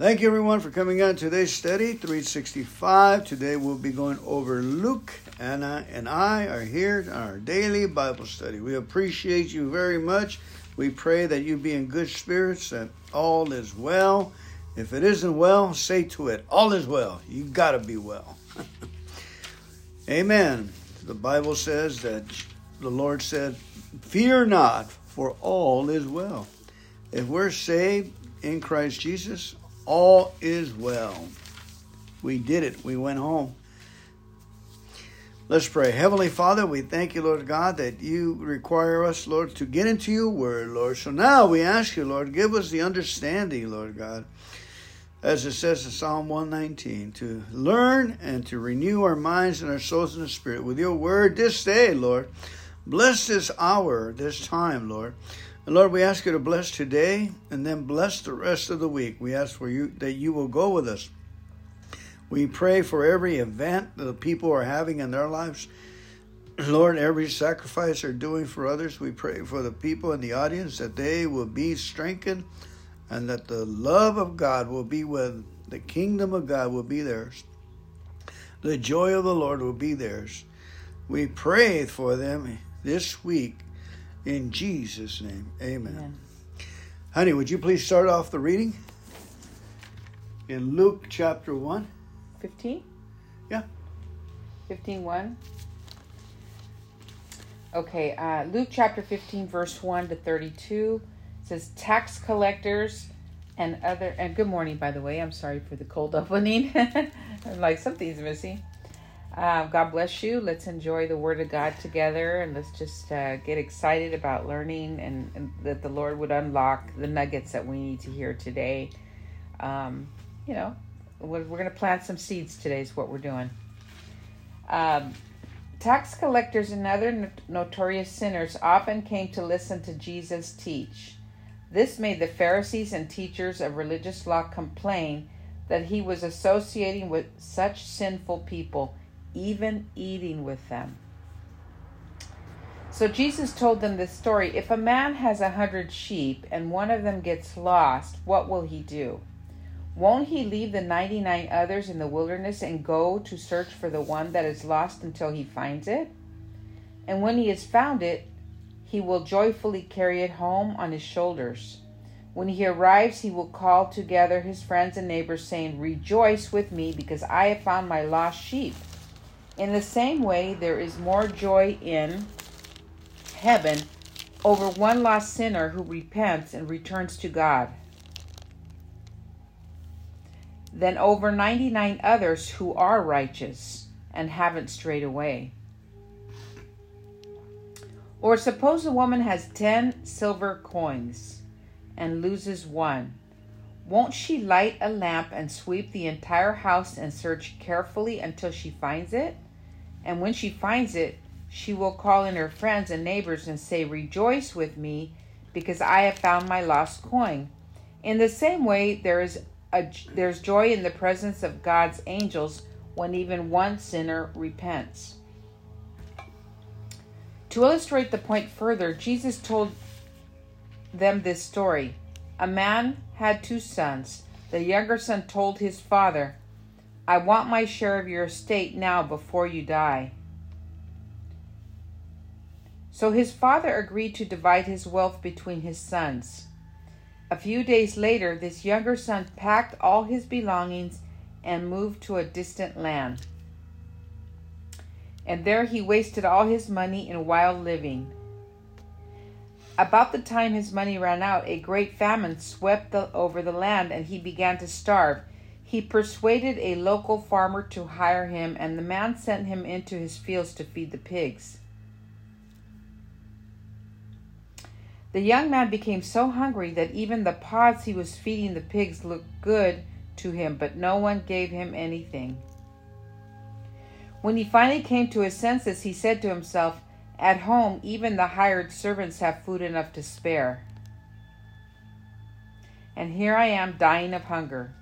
Thank you, everyone, for coming on today's study 365. Today we'll be going over Luke. Anna and I are here on our daily Bible study. We appreciate you very much. We pray that you be in good spirits, that all is well. If it isn't well, say to it, All is well. You got to be well. Amen. The Bible says that the Lord said, Fear not, for all is well. If we're saved in Christ Jesus, all is well. We did it. We went home. Let's pray. Heavenly Father, we thank you, Lord God, that you require us, Lord, to get into your word, Lord. So now we ask you, Lord, give us the understanding, Lord God, as it says in Psalm 119, to learn and to renew our minds and our souls in the Spirit with your word this day, Lord. Bless this hour, this time, Lord. And Lord, we ask you to bless today and then bless the rest of the week. We ask for you that you will go with us. We pray for every event that the people are having in their lives. Lord, every sacrifice they're doing for others, we pray for the people in the audience that they will be strengthened and that the love of God will be with the kingdom of God will be theirs. The joy of the Lord will be theirs. We pray for them this week in Jesus' name, amen. amen. Honey, would you please start off the reading? In Luke chapter 1. 15? Yeah. 15 1. Okay, uh, Luke chapter 15, verse 1 to 32 says, Tax collectors and other, and good morning, by the way. I'm sorry for the cold opening. I'm like, something's missing. Uh, God bless you. Let's enjoy the Word of God together and let's just uh, get excited about learning and, and, that the Lord would unlock the nuggets that we need to hear today. Um, you know, we're, we're going to plant some seeds today, is what we're doing. Um, tax collectors and other notorious sinners often came to listen to Jesus teach. This made the Pharisees and teachers of religious law complain that he was associating with such sinful people even eating with them. So Jesus told them this story If a man has a hundred sheep and one of them gets lost, what will he do? Won't he leave the 99 others in the wilderness and go to search for the one that is lost until he finds it? And when he has found it, he will joyfully carry it home on his shoulders. When he arrives, he will call together his friends and neighbors, saying, Rejoice with me, because I have found my lost sheep. In the same way, there is more joy in heaven over one lost sinner who repents and returns to God than over 99 others who are righteous and haven't strayed away. Or suppose a woman has 10 silver coins and loses one. Won't she light a lamp and sweep the entire house and search carefully until she finds it? And when she finds it, she will call in her friends and neighbors and say, Rejoice with me, because I have found my lost coin. In the same way, there is a, there's joy in the presence of God's angels when even one sinner repents. To illustrate the point further, Jesus told them this story. A man had two sons. The younger son told his father, I want my share of your estate now before you die. So his father agreed to divide his wealth between his sons. A few days later, this younger son packed all his belongings and moved to a distant land. And there he wasted all his money in wild living. About the time his money ran out, a great famine swept the, over the land and he began to starve. He persuaded a local farmer to hire him, and the man sent him into his fields to feed the pigs. The young man became so hungry that even the pods he was feeding the pigs looked good to him, but no one gave him anything. When he finally came to his senses, he said to himself, At home, even the hired servants have food enough to spare. And here I am dying of hunger.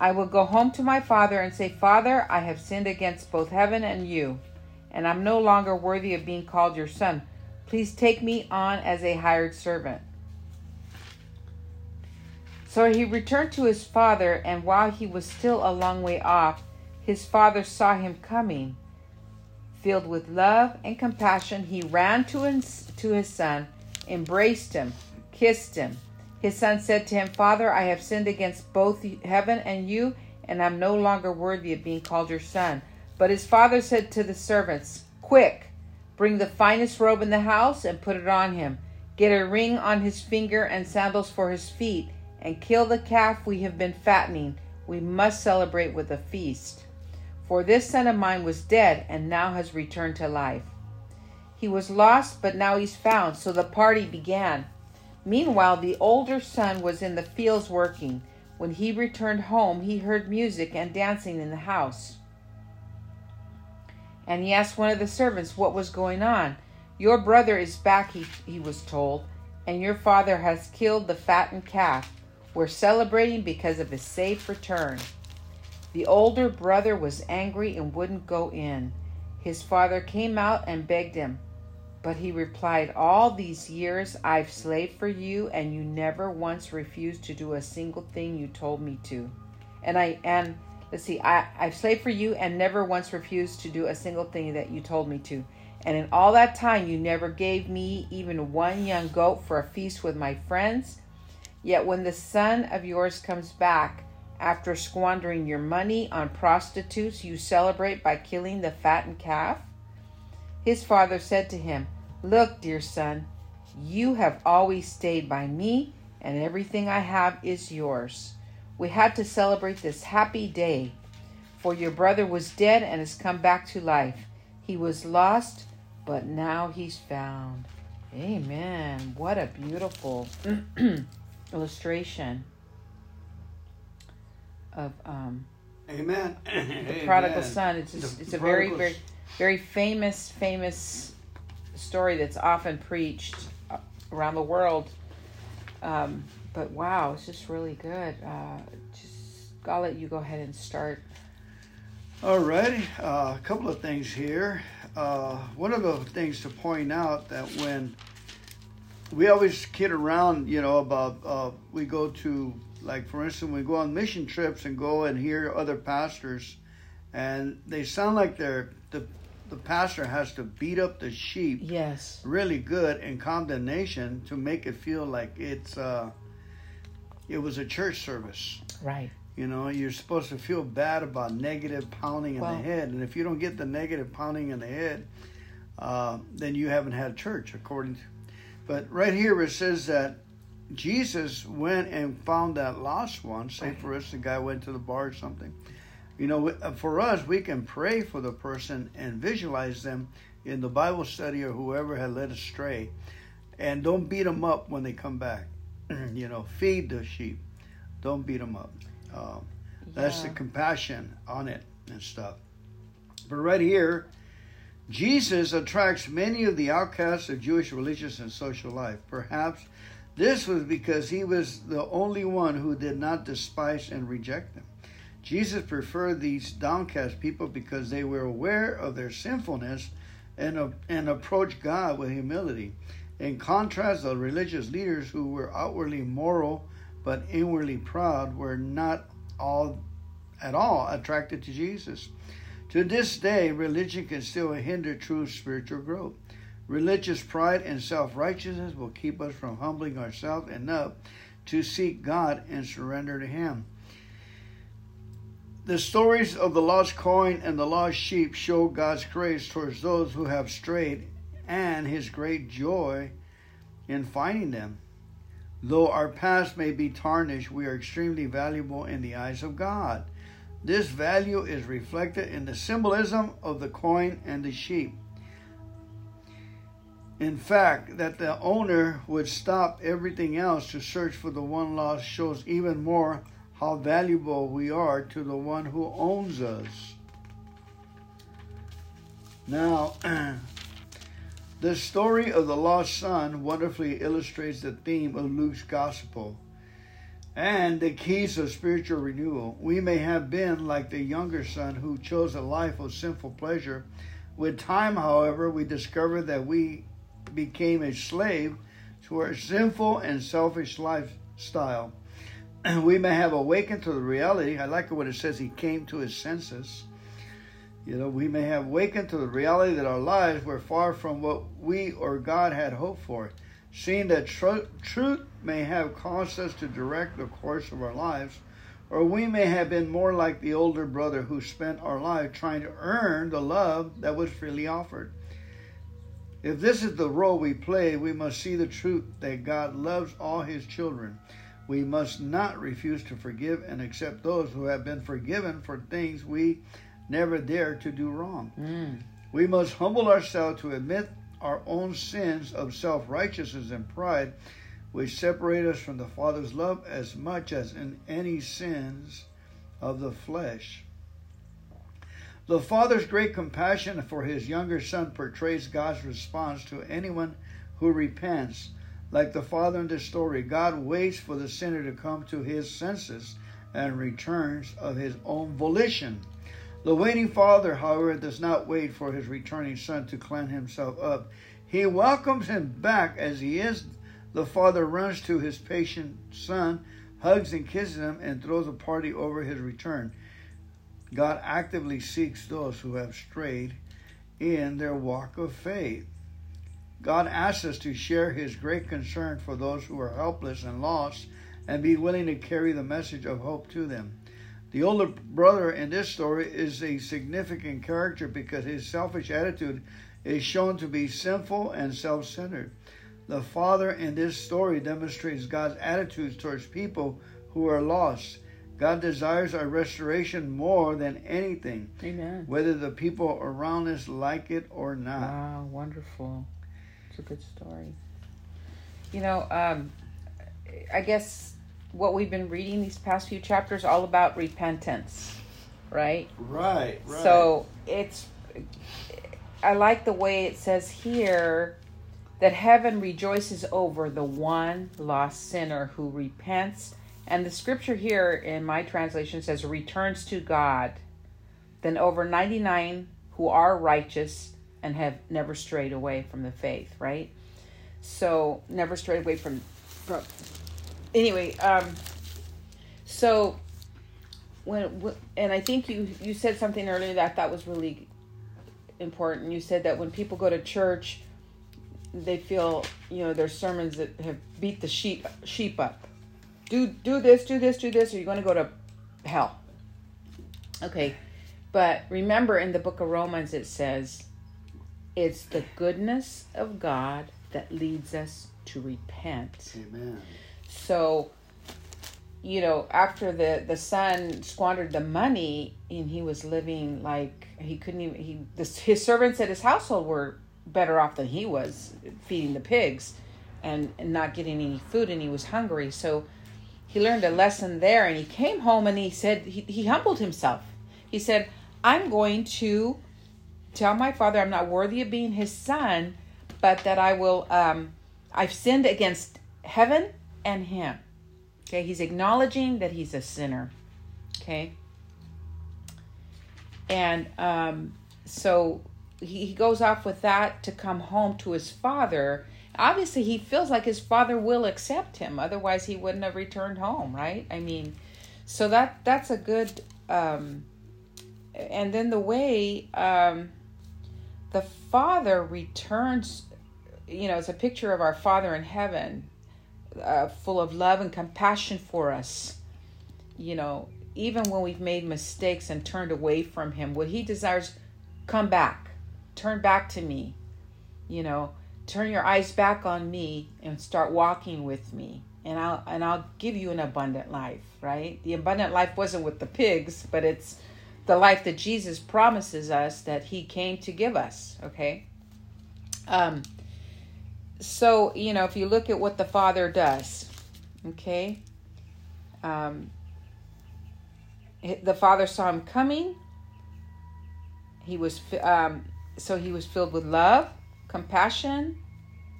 I will go home to my father and say, Father, I have sinned against both heaven and you, and I'm no longer worthy of being called your son. Please take me on as a hired servant. So he returned to his father, and while he was still a long way off, his father saw him coming. Filled with love and compassion, he ran to his, to his son, embraced him, kissed him. His son said to him, Father, I have sinned against both heaven and you, and I am no longer worthy of being called your son. But his father said to the servants, Quick, bring the finest robe in the house and put it on him. Get a ring on his finger and sandals for his feet, and kill the calf we have been fattening. We must celebrate with a feast. For this son of mine was dead and now has returned to life. He was lost, but now he's found, so the party began. Meanwhile, the older son was in the fields working. When he returned home, he heard music and dancing in the house. And he asked one of the servants what was going on. Your brother is back, he, he was told, and your father has killed the fattened calf. We're celebrating because of his safe return. The older brother was angry and wouldn't go in. His father came out and begged him. But he replied, All these years I've slaved for you, and you never once refused to do a single thing you told me to. And I and let's see, I, I've slaved for you and never once refused to do a single thing that you told me to. And in all that time you never gave me even one young goat for a feast with my friends. Yet when the son of yours comes back, after squandering your money on prostitutes, you celebrate by killing the fattened calf? His father said to him, Look, dear son, you have always stayed by me, and everything I have is yours. We had to celebrate this happy day, for your brother was dead and has come back to life. He was lost, but now he's found. Amen. What a beautiful illustration of um, Amen. the prodigal son. It's just, The it's a very very very famous famous story that's often preached uh, around the world. Um, but wow, it's just really good. Uh, just I'll let you go ahead and start. Alrighty, uh, a couple of things here. Uh, one of the things to point out that when we always kid around, you know, about uh, we go to like for instance, we go on mission trips and go and hear other pastors, and they sound like they're the the pastor has to beat up the sheep Yes. really good in condemnation to make it feel like it's uh, it was a church service. Right. You know, you're supposed to feel bad about negative pounding in Well- the head, and if you don't get the negative pounding in the head, uh, then you haven't had church, according to. But right here it says that Jesus went and found that lost one. Say, for us, the guy went to the bar or something. You know, uh, for us, we can pray for the person and visualize them in the Bible study or whoever had led astray, and don't beat them up when they come back. you know, feed the sheep. Don't beat them up. Um, that's the compassion on it and stuff. But right here, Jesus attracts many of the outcasts of Jewish religious and social life. Perhaps this was because he was the only one who did not despise and reject them. Jesus preferred these downcast people because they were aware of their sinfulness and, and approached God with humility. In contrast, the religious leaders who were outwardly moral but inwardly proud were not all at all attracted to Jesus. To this day, religion can still hinder true spiritual growth. Religious pride and self righteousness will keep us from humbling ourselves enough to seek God and surrender to Him. The stories of the lost coin and the lost sheep show God's grace towards those who have strayed and His great joy in finding them. Though our past may be tarnished, we are extremely valuable in the eyes of God. This value is reflected in the symbolism of the coin and the sheep. In fact, that the owner would stop everything else to search for the one lost shows even more how valuable we are to the one who owns us. Now, the story of the lost son wonderfully illustrates the theme of Luke's gospel and the keys of spiritual renewal. We may have been like the younger son who chose a life of sinful pleasure. With time, however, we discover that we became a slave to our sinful and selfish lifestyle. we may have awakened to the reality. I like what it says. He came to his senses. You know, we may have awakened to the reality that our lives were far from what we or God had hoped for. Seeing that tr- truth may have caused us to direct the course of our lives, or we may have been more like the older brother who spent our life trying to earn the love that was freely offered. If this is the role we play, we must see the truth that God loves all his children. We must not refuse to forgive and accept those who have been forgiven for things we never dare to do wrong. Mm. We must humble ourselves to admit our own sins of self righteousness and pride, which separate us from the Father's love as much as in any sins of the flesh. The Father's great compassion for his younger son portrays God's response to anyone who repents. Like the father in this story, God waits for the sinner to come to his senses and returns of his own volition. The waiting father, however, does not wait for his returning son to clean himself up. He welcomes him back as he is. The father runs to his patient son, hugs and kisses him, and throws a party over his return. God actively seeks those who have strayed in their walk of faith. God asks us to share his great concern for those who are helpless and lost and be willing to carry the message of hope to them. The older brother in this story is a significant character because his selfish attitude is shown to be sinful and self centered. The father in this story demonstrates God's attitudes towards people who are lost. God desires our restoration more than anything, Amen. whether the people around us like it or not. Wow, wonderful. It's a good story. You know, um, I guess what we've been reading these past few chapters all about repentance, right? Right, right. So it's I like the way it says here that heaven rejoices over the one lost sinner who repents. And the scripture here in my translation says returns to God. Then over 99 who are righteous and have never strayed away from the faith, right? So never strayed away from from anyway, um so when and I think you you said something earlier that I thought was really important. You said that when people go to church, they feel you know there's sermons that have beat the sheep sheep up. Do do this, do this, do this, or you're going to go to hell. Okay, but remember in the book of Romans it says, it's the goodness of God that leads us to repent. Amen. So, you know, after the the son squandered the money and he was living like he couldn't even he this, his servants at his household were better off than he was feeding the pigs and, and not getting any food and he was hungry. So he learned a lesson there and he came home and he said he, he humbled himself. He said, "I'm going to tell my father I'm not worthy of being his son, but that I will um I've sinned against heaven and him. Okay, he's acknowledging that he's a sinner. Okay. And um, so he, he goes off with that to come home to his father. Obviously, he feels like his father will accept him. Otherwise, he wouldn't have returned home, right? I mean, so that that's a good. Um, and then the way um, the father returns, you know, it's a picture of our Father in heaven uh, full of love and compassion for us. You know, even when we've made mistakes and turned away from Him, what He desires, come back, turn back to me. You know, turn your eyes back on me and start walking with me, and I'll and I'll give you an abundant life. Right? The abundant life wasn't with the pigs, but it's the life that Jesus promises us that He came to give us. Okay. Um, so you know if you look at what the father does okay um, the father saw him coming he was um, so he was filled with love compassion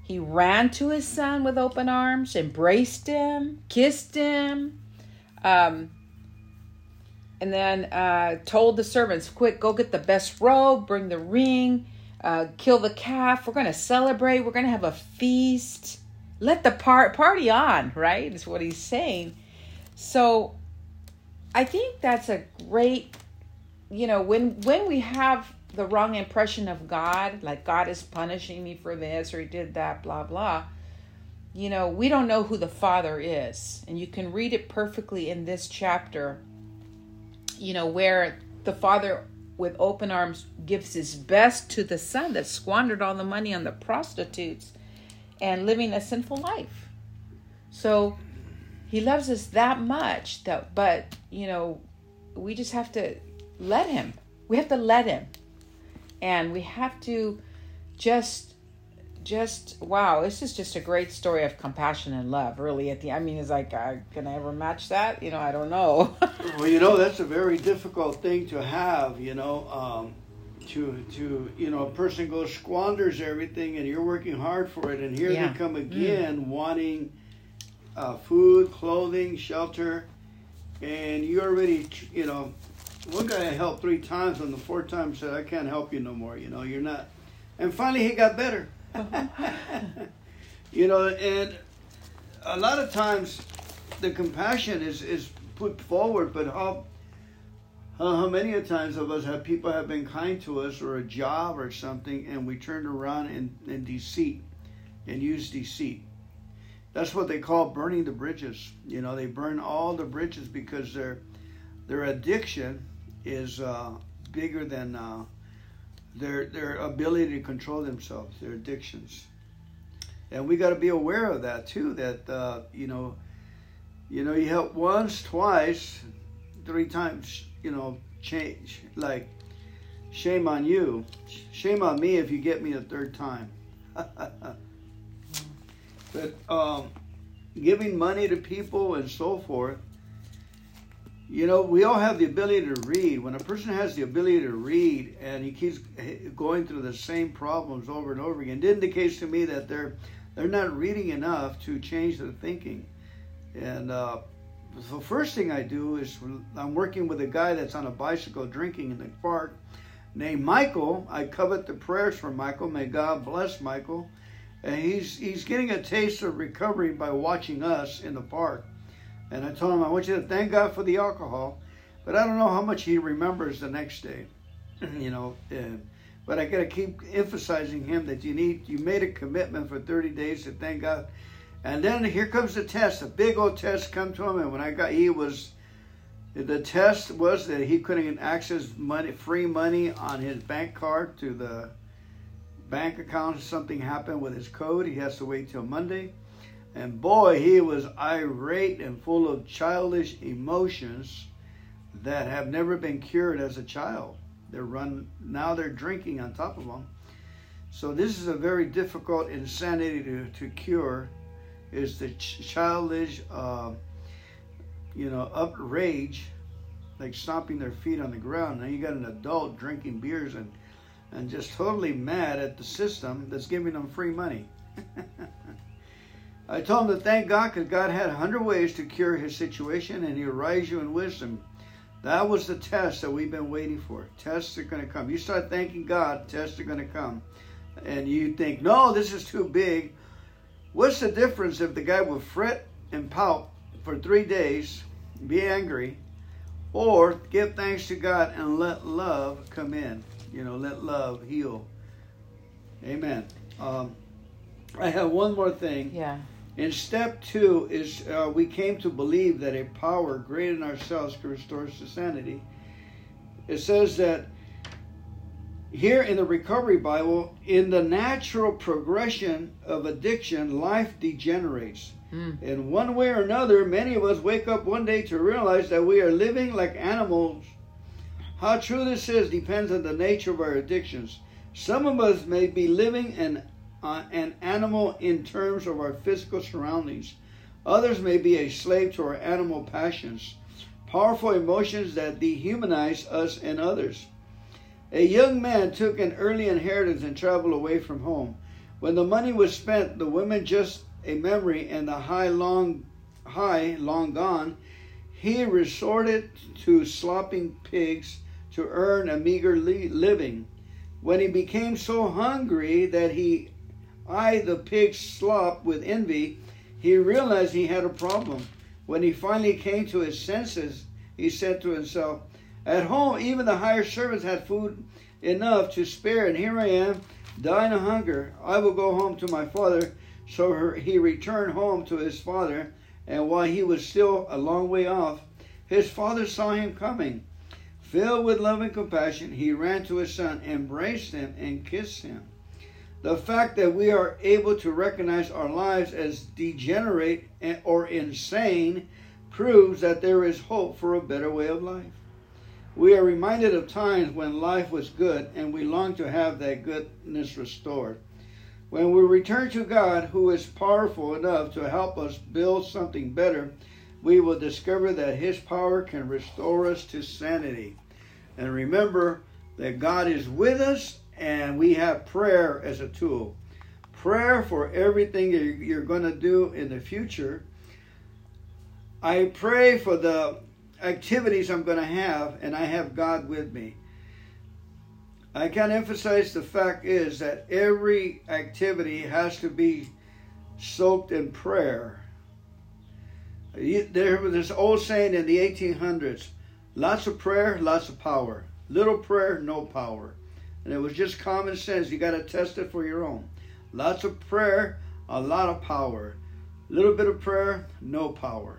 he ran to his son with open arms embraced him kissed him um, and then uh, told the servants quick go get the best robe bring the ring uh, kill the calf. We're going to celebrate. We're going to have a feast. Let the par- party on, right? Is what he's saying. So I think that's a great you know, when when we have the wrong impression of God, like God is punishing me for this or he did that, blah blah. You know, we don't know who the Father is. And you can read it perfectly in this chapter, you know, where the Father with open arms gives his best to the son that squandered all the money on the prostitutes and living a sinful life. So he loves us that much that but, you know, we just have to let him. We have to let him. And we have to just just wow this is just a great story of compassion and love really at the i mean it's like uh, can i ever match that you know i don't know well you know that's a very difficult thing to have you know um, to to you know a person goes squanders everything and you're working hard for it and here yeah. they come mm. again mm. wanting uh, food clothing shelter and you already you know one guy I helped three times, and the fourth time said, "I can't help you no more. You know, you're not." And finally, he got better. you know, and a lot of times, the compassion is is put forward, but how how many a times of us have people have been kind to us or a job or something, and we turned around and, and deceit and use deceit. That's what they call burning the bridges. You know, they burn all the bridges because their their addiction is uh, bigger than uh, their their ability to control themselves, their addictions, and we got to be aware of that too. That uh, you know, you know, you help once, twice, three times. You know, change like shame on you, shame on me if you get me a third time. but um, giving money to people and so forth you know, we all have the ability to read. When a person has the ability to read and he keeps going through the same problems over and over again, it indicates to me that they're they're not reading enough to change their thinking. And uh, the first thing I do is I'm working with a guy that's on a bicycle drinking in the park named Michael. I covet the prayers for Michael. May God bless Michael. And he's he's getting a taste of recovery by watching us in the park. And I told him, I want you to thank God for the alcohol, but I don't know how much he remembers the next day, you know. And, but I got to keep emphasizing him that you need, you made a commitment for 30 days to thank God. And then here comes the test, a big old test come to him. And when I got, he was, the test was that he couldn't access money, free money on his bank card to the bank account. Something happened with his code. He has to wait till Monday. And boy, he was irate and full of childish emotions that have never been cured as a child. They're run now they're drinking on top of them. So this is a very difficult insanity to, to cure. Is the ch- childish, uh, you know, outrage, like stomping their feet on the ground. Now you got an adult drinking beers and and just totally mad at the system that's giving them free money. I told him to thank God because God had a hundred ways to cure his situation and he'll raise you in wisdom. That was the test that we've been waiting for. Tests are going to come. You start thanking God, tests are going to come. And you think, no, this is too big. What's the difference if the guy will fret and pout for three days, be angry, or give thanks to God and let love come in? You know, let love heal. Amen. Um, I have one more thing. Yeah. In step two is uh, we came to believe that a power greater than ourselves could restore us to sanity. It says that here in the Recovery Bible, in the natural progression of addiction, life degenerates. Mm. In one way or another, many of us wake up one day to realize that we are living like animals. How true this is depends on the nature of our addictions. Some of us may be living an uh, an animal in terms of our physical surroundings. Others may be a slave to our animal passions, powerful emotions that dehumanize us and others. A young man took an early inheritance and traveled away from home. When the money was spent, the women just a memory and the high long high long gone, he resorted to slopping pigs to earn a meager living. When he became so hungry that he eyed the pig's slop with envy, he realized he had a problem. When he finally came to his senses, he said to himself, At home, even the hired servants had food enough to spare, and here I am, dying of hunger. I will go home to my father. So he returned home to his father, and while he was still a long way off, his father saw him coming. Filled with love and compassion, he ran to his son, embraced him, and kissed him. The fact that we are able to recognize our lives as degenerate or insane proves that there is hope for a better way of life. We are reminded of times when life was good and we long to have that goodness restored. When we return to God, who is powerful enough to help us build something better, we will discover that His power can restore us to sanity. And remember that God is with us and we have prayer as a tool. Prayer for everything you're going to do in the future. I pray for the activities I'm going to have, and I have God with me. I can't emphasize the fact is that every activity has to be soaked in prayer. There was this old saying in the 1800s lots of prayer, lots of power. Little prayer, no power. And it was just common sense. You got to test it for your own. Lots of prayer, a lot of power. Little bit of prayer, no power.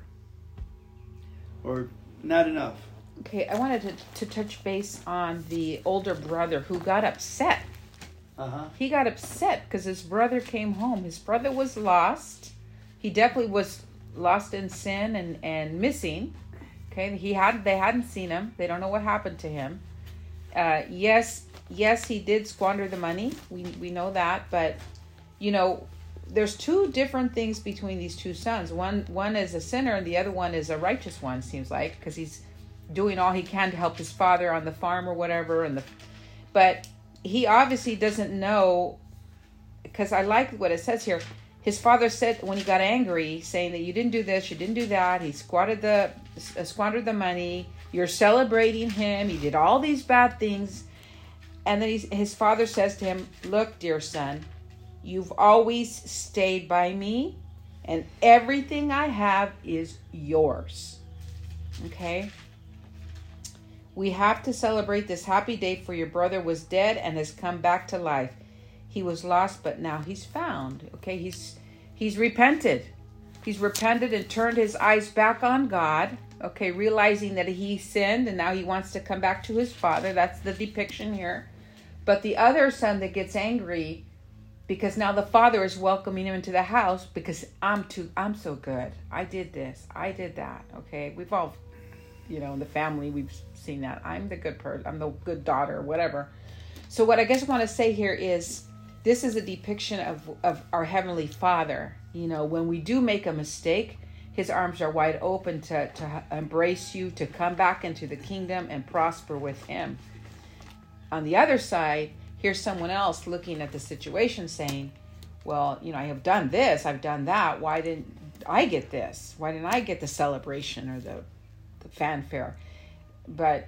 Or not enough. Okay, I wanted to, to touch base on the older brother who got upset. Uh-huh. He got upset because his brother came home. His brother was lost. He definitely was lost in sin and, and missing. Okay, he had they hadn't seen him. They don't know what happened to him. Uh, yes, yes, he did squander the money. We we know that, but you know, there's two different things between these two sons. One one is a sinner, and the other one is a righteous one. Seems like because he's doing all he can to help his father on the farm or whatever. And the, but he obviously doesn't know because I like what it says here. His father said when he got angry, saying that you didn't do this, you didn't do that. He squandered the squandered the money. You're celebrating him. He did all these bad things, and then his father says to him, "Look, dear son, You've always stayed by me, and everything I have is yours. Okay? We have to celebrate this happy day for your brother was dead and has come back to life. He was lost, but now he's found. Okay? He's he's repented. He's repented and turned his eyes back on God. Okay, realizing that he sinned and now he wants to come back to his father. That's the depiction here. But the other son that gets angry because now the father is welcoming him into the house because I'm too I'm so good. I did this. I did that. Okay? We've all you know, in the family we've seen that. I'm the good person. I'm the good daughter, whatever. So what I guess I want to say here is this is a depiction of of our heavenly Father. You know, when we do make a mistake, his arms are wide open to to embrace you, to come back into the kingdom and prosper with him. On the other side, here's someone else looking at the situation saying, well, you know, I have done this, I've done that. Why didn't I get this? Why didn't I get the celebration or the, the fanfare? But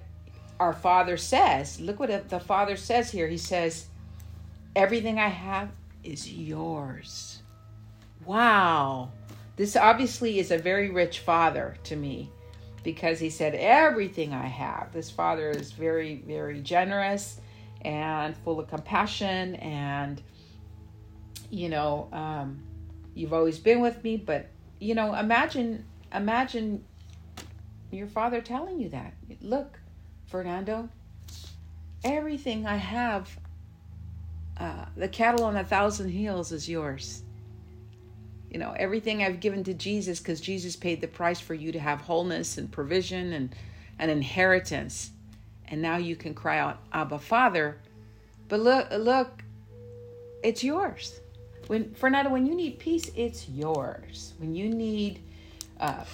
our Father says, look what the Father says here. He says, everything I have is yours. Wow. This obviously is a very rich Father to me because he said, everything I have. This Father is very, very generous and full of compassion and you know um, you've always been with me but you know imagine imagine your father telling you that look fernando everything i have uh, the cattle on a thousand hills is yours you know everything i've given to jesus because jesus paid the price for you to have wholeness and provision and an inheritance and now you can cry out, Abba, Father. But look, look, it's yours. When Fernando, when you need peace, it's yours. When you need uh,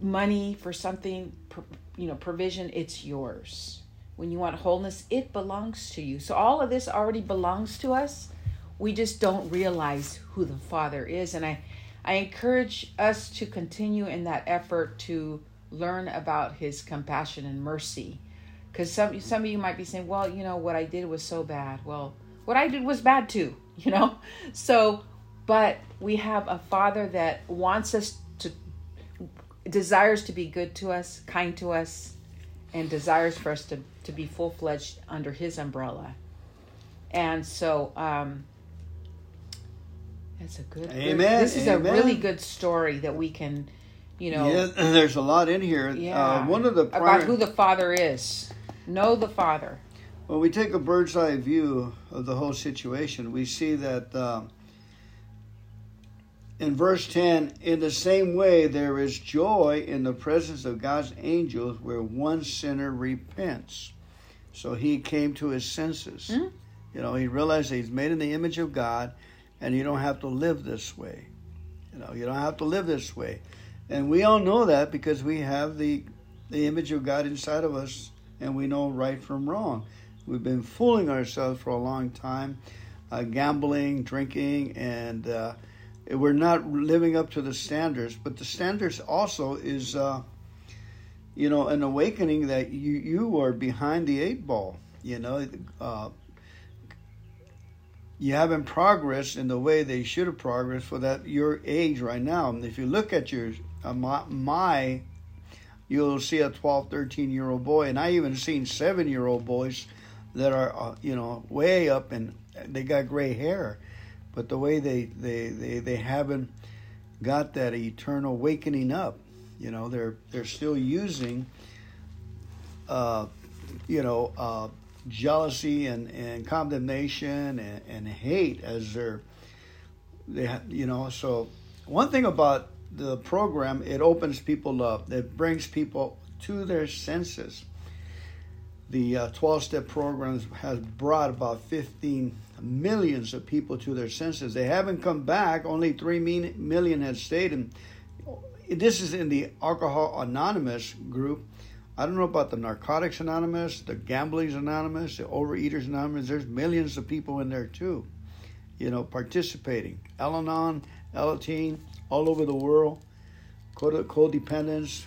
money for something, you know, provision, it's yours. When you want wholeness, it belongs to you. So all of this already belongs to us. We just don't realize who the Father is, and I, I encourage us to continue in that effort to learn about His compassion and mercy because some some of you might be saying, well, you know, what I did was so bad. Well, what I did was bad too, you know. So, but we have a Father that wants us to desires to be good to us, kind to us, and desires for us to, to be full fledged under His umbrella. And so, um, that's a good. Amen, This is amen. a really good story that we can, you know, Yeah, there's a lot in here. yeah, Uh, one of the about who the Father is. Know the Father. when we take a bird's eye view of the whole situation, we see that uh, in verse 10, in the same way, there is joy in the presence of God's angels where one sinner repents. So he came to his senses. Hmm? You know, he realized that he's made in the image of God, and you don't have to live this way. You know, you don't have to live this way. And we all know that because we have the the image of God inside of us, and we know right from wrong. We've been fooling ourselves for a long time, uh, gambling, drinking, and uh, we're not living up to the standards. But the standards also is, uh, you know, an awakening that you you are behind the eight ball. You know, uh, you haven't progressed in the way they should have progressed for that your age right now. And if you look at your uh, my, my you'll see a 12 13 year old boy and i even seen 7 year old boys that are uh, you know way up and they got gray hair but the way they they they, they haven't got that eternal awakening up you know they're they're still using uh you know uh jealousy and and condemnation and, and hate as their they you know so one thing about the program it opens people up. It brings people to their senses. The uh, 12 step program has brought about 15 millions of people to their senses. They haven't come back. Only 3 min- million have stayed. And this is in the alcohol anonymous group i don't know about the narcotics anonymous the gamblers anonymous the overeaters anonymous. There's millions of people in there too you know participating. Al-anon L-Anon, all over the world, code- codependence.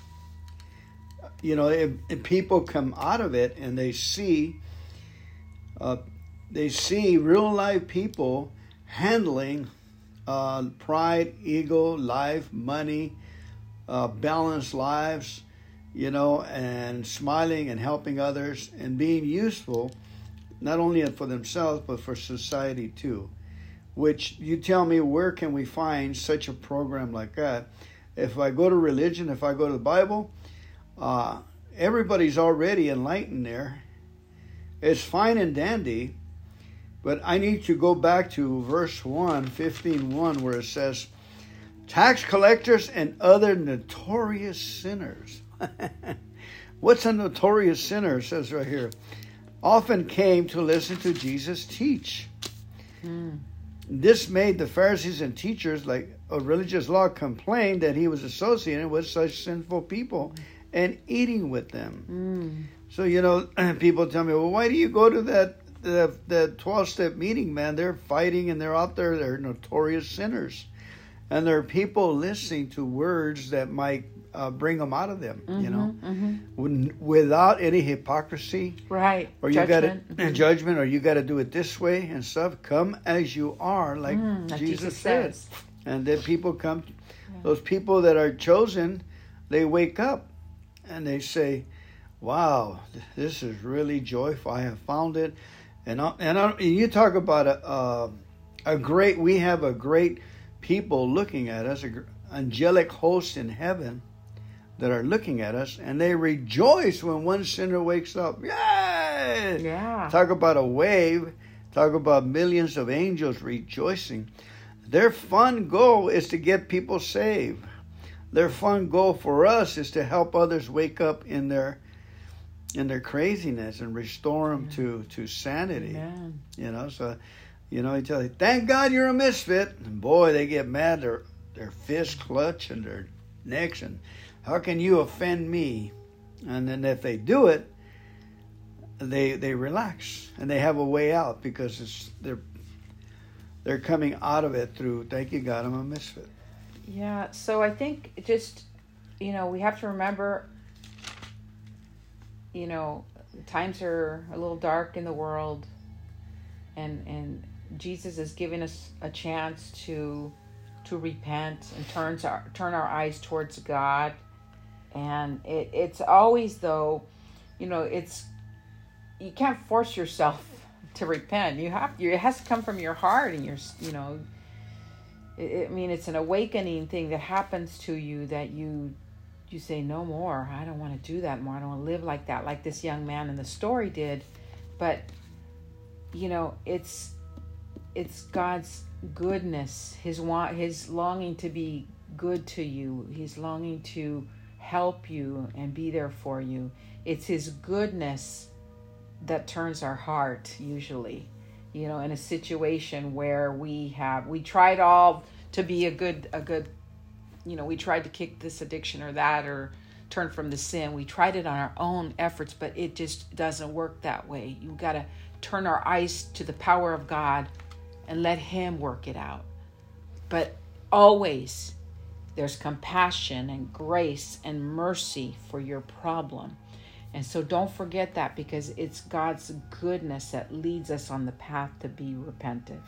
You know, if, if people come out of it and they see, uh, they see real life people handling uh, pride, ego, life, money, uh, balanced lives, you know, and smiling and helping others and being useful, not only for themselves but for society too. Which you tell me where can we find such a program like that? If i go to religion if i go to the bible uh, everybody's already enlightened there. It's fine and dandy but i need to go back to verse 1 15 1 where it says tax collectors and other notorious sinners what's a notorious sinner says right here often came to listen to jesus teach Mm. this made the Pharisees and teachers like of religious law complain that he was associated with such sinful people and eating with them. Mm. So you know, people tell me, "Well, why do you go to that the the twelve step meeting, man? They're fighting and they're out there. They're notorious sinners, and there are people listening to words that might uh, bring them out of them. You know, Mhm. When- without any hypocrisy." Right. or you got to Judgment. or you got to do it this way and stuff. Come as you are, like Mm, Jesus, Jesus said. says. And then people come, those people that are chosen, they wake up and they say, "Wow, this is really joyful. I have found it." And I, and, I, and you talk about a, a a great. We have a great people looking at us, angelic hosts in heaven that are looking at us, and they rejoice when one sinner wakes up. Yay! Yeah. Talk about a wave. Talk about millions of angels rejoicing. Their fun goal is to get people saved. Their fun goal for us is to help others wake up in their in their craziness and restore them to to sanity. Amen. You know, so you know, he tell you, "Thank God you're a misfit." And boy, they get mad. Their their fists clutch and their necks, and how can you offend me? And then if they do it, they they relax and they have a way out because it's they're they're coming out of it through. Thank you, God, I'm a misfit. Yeah, so I think just, you know, we have to remember, you know, times are a little dark in the world, and and Jesus is giving us a chance to to repent and turn our turn our eyes towards God, And it, it's always though, you know, it's you can't force yourself to repent. You have you, it has to come from your heart and your you know. It, I mean, it's an awakening thing that happens to you that you you say no more. I don't want to do that more. I don't want to live like that, like this young man in the story did. But you know, it's it's God's goodness, his want, his longing to be good to you. He's longing to help you and be there for you. It's his goodness that turns our heart usually. You know, in a situation where we have we tried all to be a good a good you know, we tried to kick this addiction or that or turn from the sin. We tried it on our own efforts, but it just doesn't work that way. You got to turn our eyes to the power of God and let Him work it out. But always there's compassion and grace and mercy for your problem. And so don't forget that because it's God's goodness that leads us on the path to be repentive.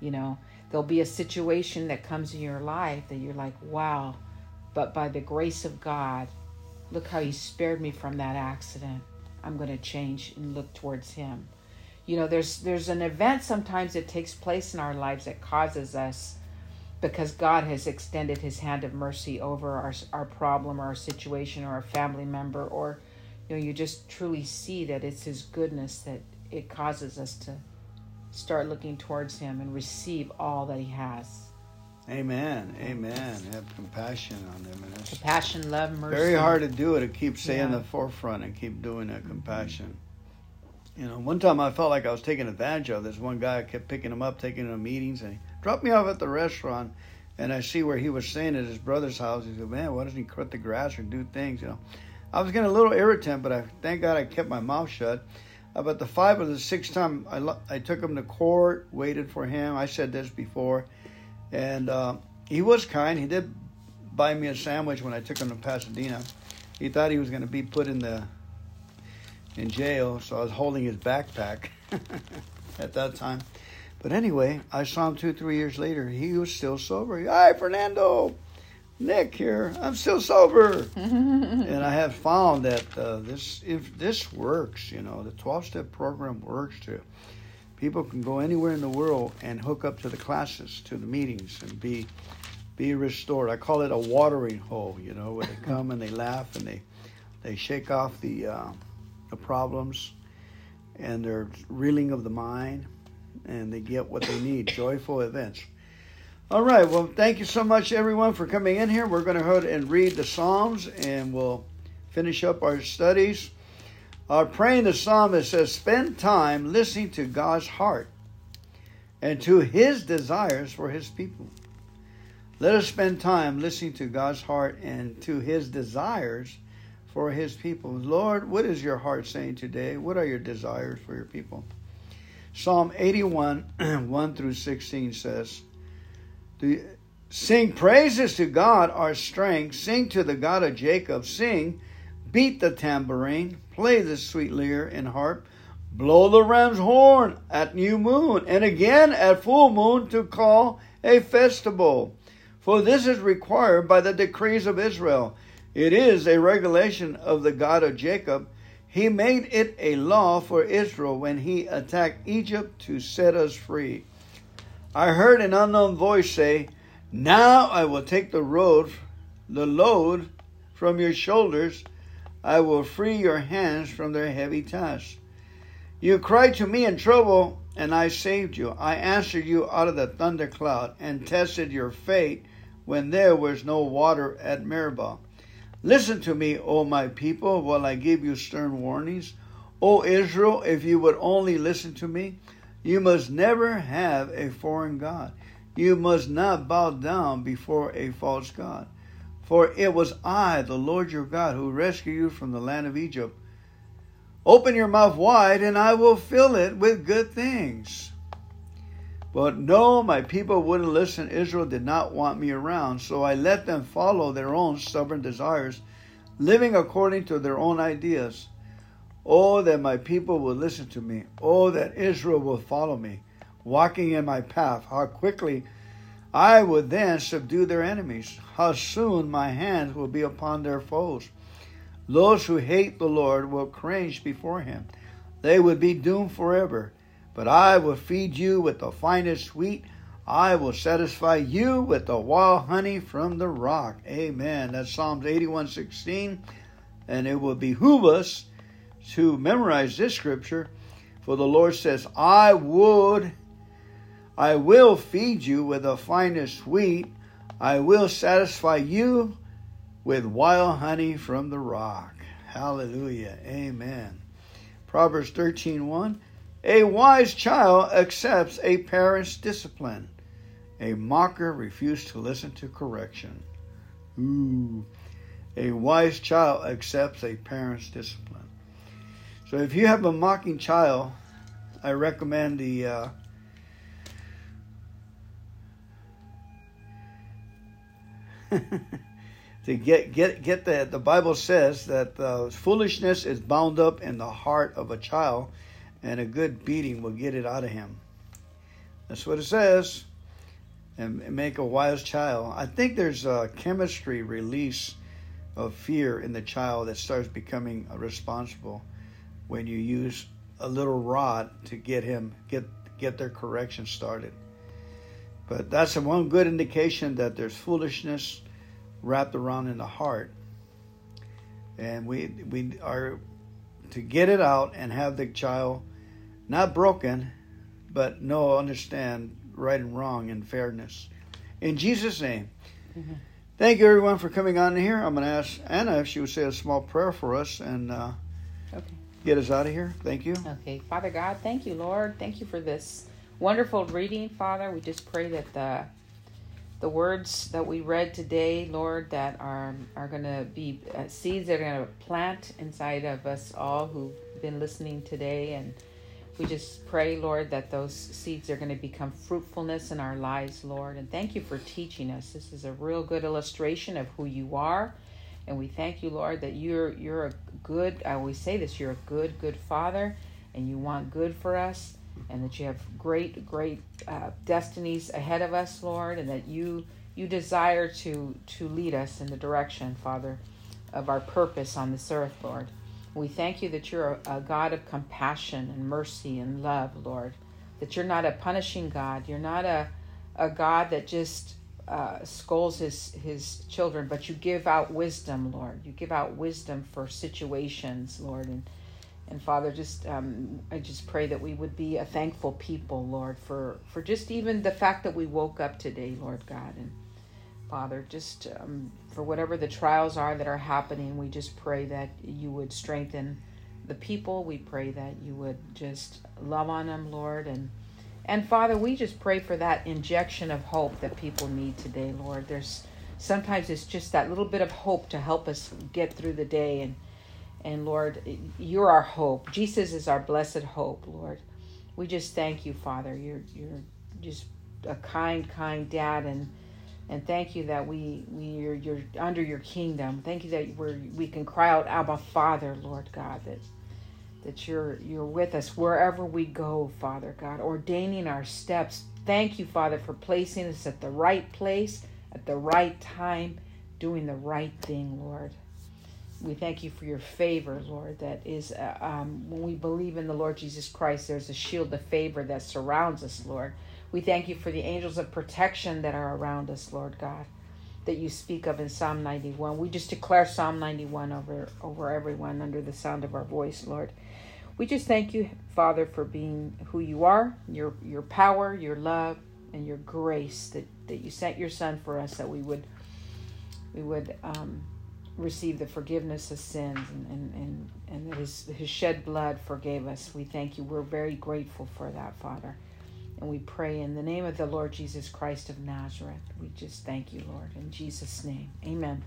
You know, there'll be a situation that comes in your life that you're like, wow, but by the grace of God, look how He spared me from that accident. I'm going to change and look towards Him you know there's there's an event sometimes that takes place in our lives that causes us because God has extended his hand of mercy over our our problem or our situation or our family member or you know you just truly see that it's his goodness that it causes us to start looking towards him and receive all that he has. Amen. Amen. Have compassion on them. And compassion, love, mercy. Very hard to do it to keep staying yeah. the forefront and keep doing that compassion. You know, one time I felt like I was taken advantage of. This one guy I kept picking him up, taking him to meetings, and he dropped me off at the restaurant. And I see where he was staying at his brother's house. He said, "Man, why doesn't he cut the grass or do things?" You know, I was getting a little irritant, but I thank God I kept my mouth shut. About the five or the sixth time I, I took him to court, waited for him. I said this before, and uh, he was kind. He did buy me a sandwich when I took him to Pasadena. He thought he was going to be put in the in jail, so I was holding his backpack at that time. But anyway, I saw him two, three years later. He was still sober. Hi, Fernando. Nick here. I'm still sober. and I have found that uh, this, if this works, you know, the 12 step program works too. People can go anywhere in the world and hook up to the classes, to the meetings, and be be restored. I call it a watering hole, you know, where they come and they laugh and they they shake off the uh, the problems and their reeling of the mind and they get what they need joyful events. All right, well, thank you so much, everyone, for coming in here. We're going to go and read the Psalms and we'll finish up our studies. Our praying the psalmist says, Spend time listening to God's heart and to his desires for his people. Let us spend time listening to God's heart and to his desires for his people. Lord, what is your heart saying today? What are your desires for your people? Psalm 81, 1 through 16 says, Sing praises to God, our strength. Sing to the God of Jacob. Sing, beat the tambourine, play the sweet lyre and harp, blow the ram's horn at new moon, and again at full moon to call a festival. For this is required by the decrees of Israel it is a regulation of the God of Jacob. He made it a law for Israel when he attacked Egypt to set us free. I heard an unknown voice say, Now I will take the road, the load from your shoulders. I will free your hands from their heavy tasks. You cried to me in trouble, and I saved you. I answered you out of the thundercloud and tested your fate when there was no water at Meribah. Listen to me, O my people, while I give you stern warnings. O Israel, if you would only listen to me, you must never have a foreign God. You must not bow down before a false God. For it was I, the Lord your God, who rescued you from the land of Egypt. Open your mouth wide, and I will fill it with good things. But no, my people wouldn't listen. Israel did not want me around, so I let them follow their own stubborn desires, living according to their own ideas. Oh, that my people would listen to me. Oh, that Israel would follow me, walking in my path. How quickly I would then subdue their enemies. How soon my hands will be upon their foes. Those who hate the Lord will cringe before him. They would be doomed forever. But I will feed you with the finest wheat. I will satisfy you with the wild honey from the rock. Amen. That's Psalms 81 16. And it will behoove us to memorize this scripture. For the Lord says, I would, I will feed you with the finest wheat. I will satisfy you with wild honey from the rock. Hallelujah. Amen. Proverbs 13 1. A wise child accepts a parent's discipline. A mocker refuses to listen to correction. Ooh. A wise child accepts a parent's discipline. So if you have a mocking child, I recommend the uh, to get get get that the Bible says that uh, foolishness is bound up in the heart of a child, and a good beating will get it out of him. That's what it says, and, make a wise child. I think there's a chemistry release of fear in the child that starts becoming responsible when you use a little rod to get him get get their correction started. But that's one good indication that there's foolishness wrapped around in the heart. And we we are to get it out and have the child not broken, but know, understand right and wrong and fairness. In Jesus' name. Mm-hmm. Thank you, everyone, for coming on here. I'm going to ask Anna if she would say a small prayer for us and uh, okay. get us out of here. Thank you. Okay. Father God, thank you, Lord. Thank you for this wonderful reading, Father. We just pray that the the words that we read today, Lord, that are are going to be uh, seeds that are going to plant inside of us all who've been listening today, and we just pray, Lord, that those seeds are going to become fruitfulness in our lives, Lord. And thank you for teaching us. This is a real good illustration of who you are, and we thank you, Lord, that you're you're a good. I always say this: you're a good, good Father, and you want good for us and that you have great, great uh, destinies ahead of us, Lord, and that you you desire to to lead us in the direction, Father, of our purpose on this earth, Lord. We thank you that you're a, God of compassion and mercy and love, Lord. That you're not a punishing God. You're not a a God that just uh, scolds his his children, but you give out wisdom, Lord. You give out wisdom for situations, Lord, and and Father, just um, I just pray that we would be a thankful people, Lord, for for just even the fact that we woke up today, Lord God, and Father, just um, for whatever the trials are that are happening, we just pray that you would strengthen the people. We pray that you would just love on them, Lord, and and Father, we just pray for that injection of hope that people need today, Lord. There's sometimes it's just that little bit of hope to help us get through the day and and Lord, you're our hope. Jesus is our blessed hope, Lord. We just thank you, Father. You're you're just a kind, kind dad and and thank you that we we are you're under your kingdom. Thank you that we're we can cry out, Abba Father, Lord God, that that you're you're with us wherever we go, Father God, ordaining our steps. Thank you, Father, for placing us at the right place at the right time, doing the right thing, Lord we thank you for your favor, Lord. That is, uh, um, when we believe in the Lord Jesus Christ, there's a shield of favor that surrounds us, Lord. We thank you for the angels of protection that are around us, Lord God, that you speak of in Psalm 91. We just declare Psalm 91 over, over everyone under the sound of our voice, Lord. We just thank you, Father, for being who you are, your your power, your love, and your grace that, that you sent your Son for us, that we would we would um, receive the forgiveness of sins and, and, and, and that his, his shed blood forgave us. We thank you. We're very grateful for that, Father. And we pray in the name of the Lord Jesus Christ of Nazareth. We just thank you, Lord. In Jesus' name, amen.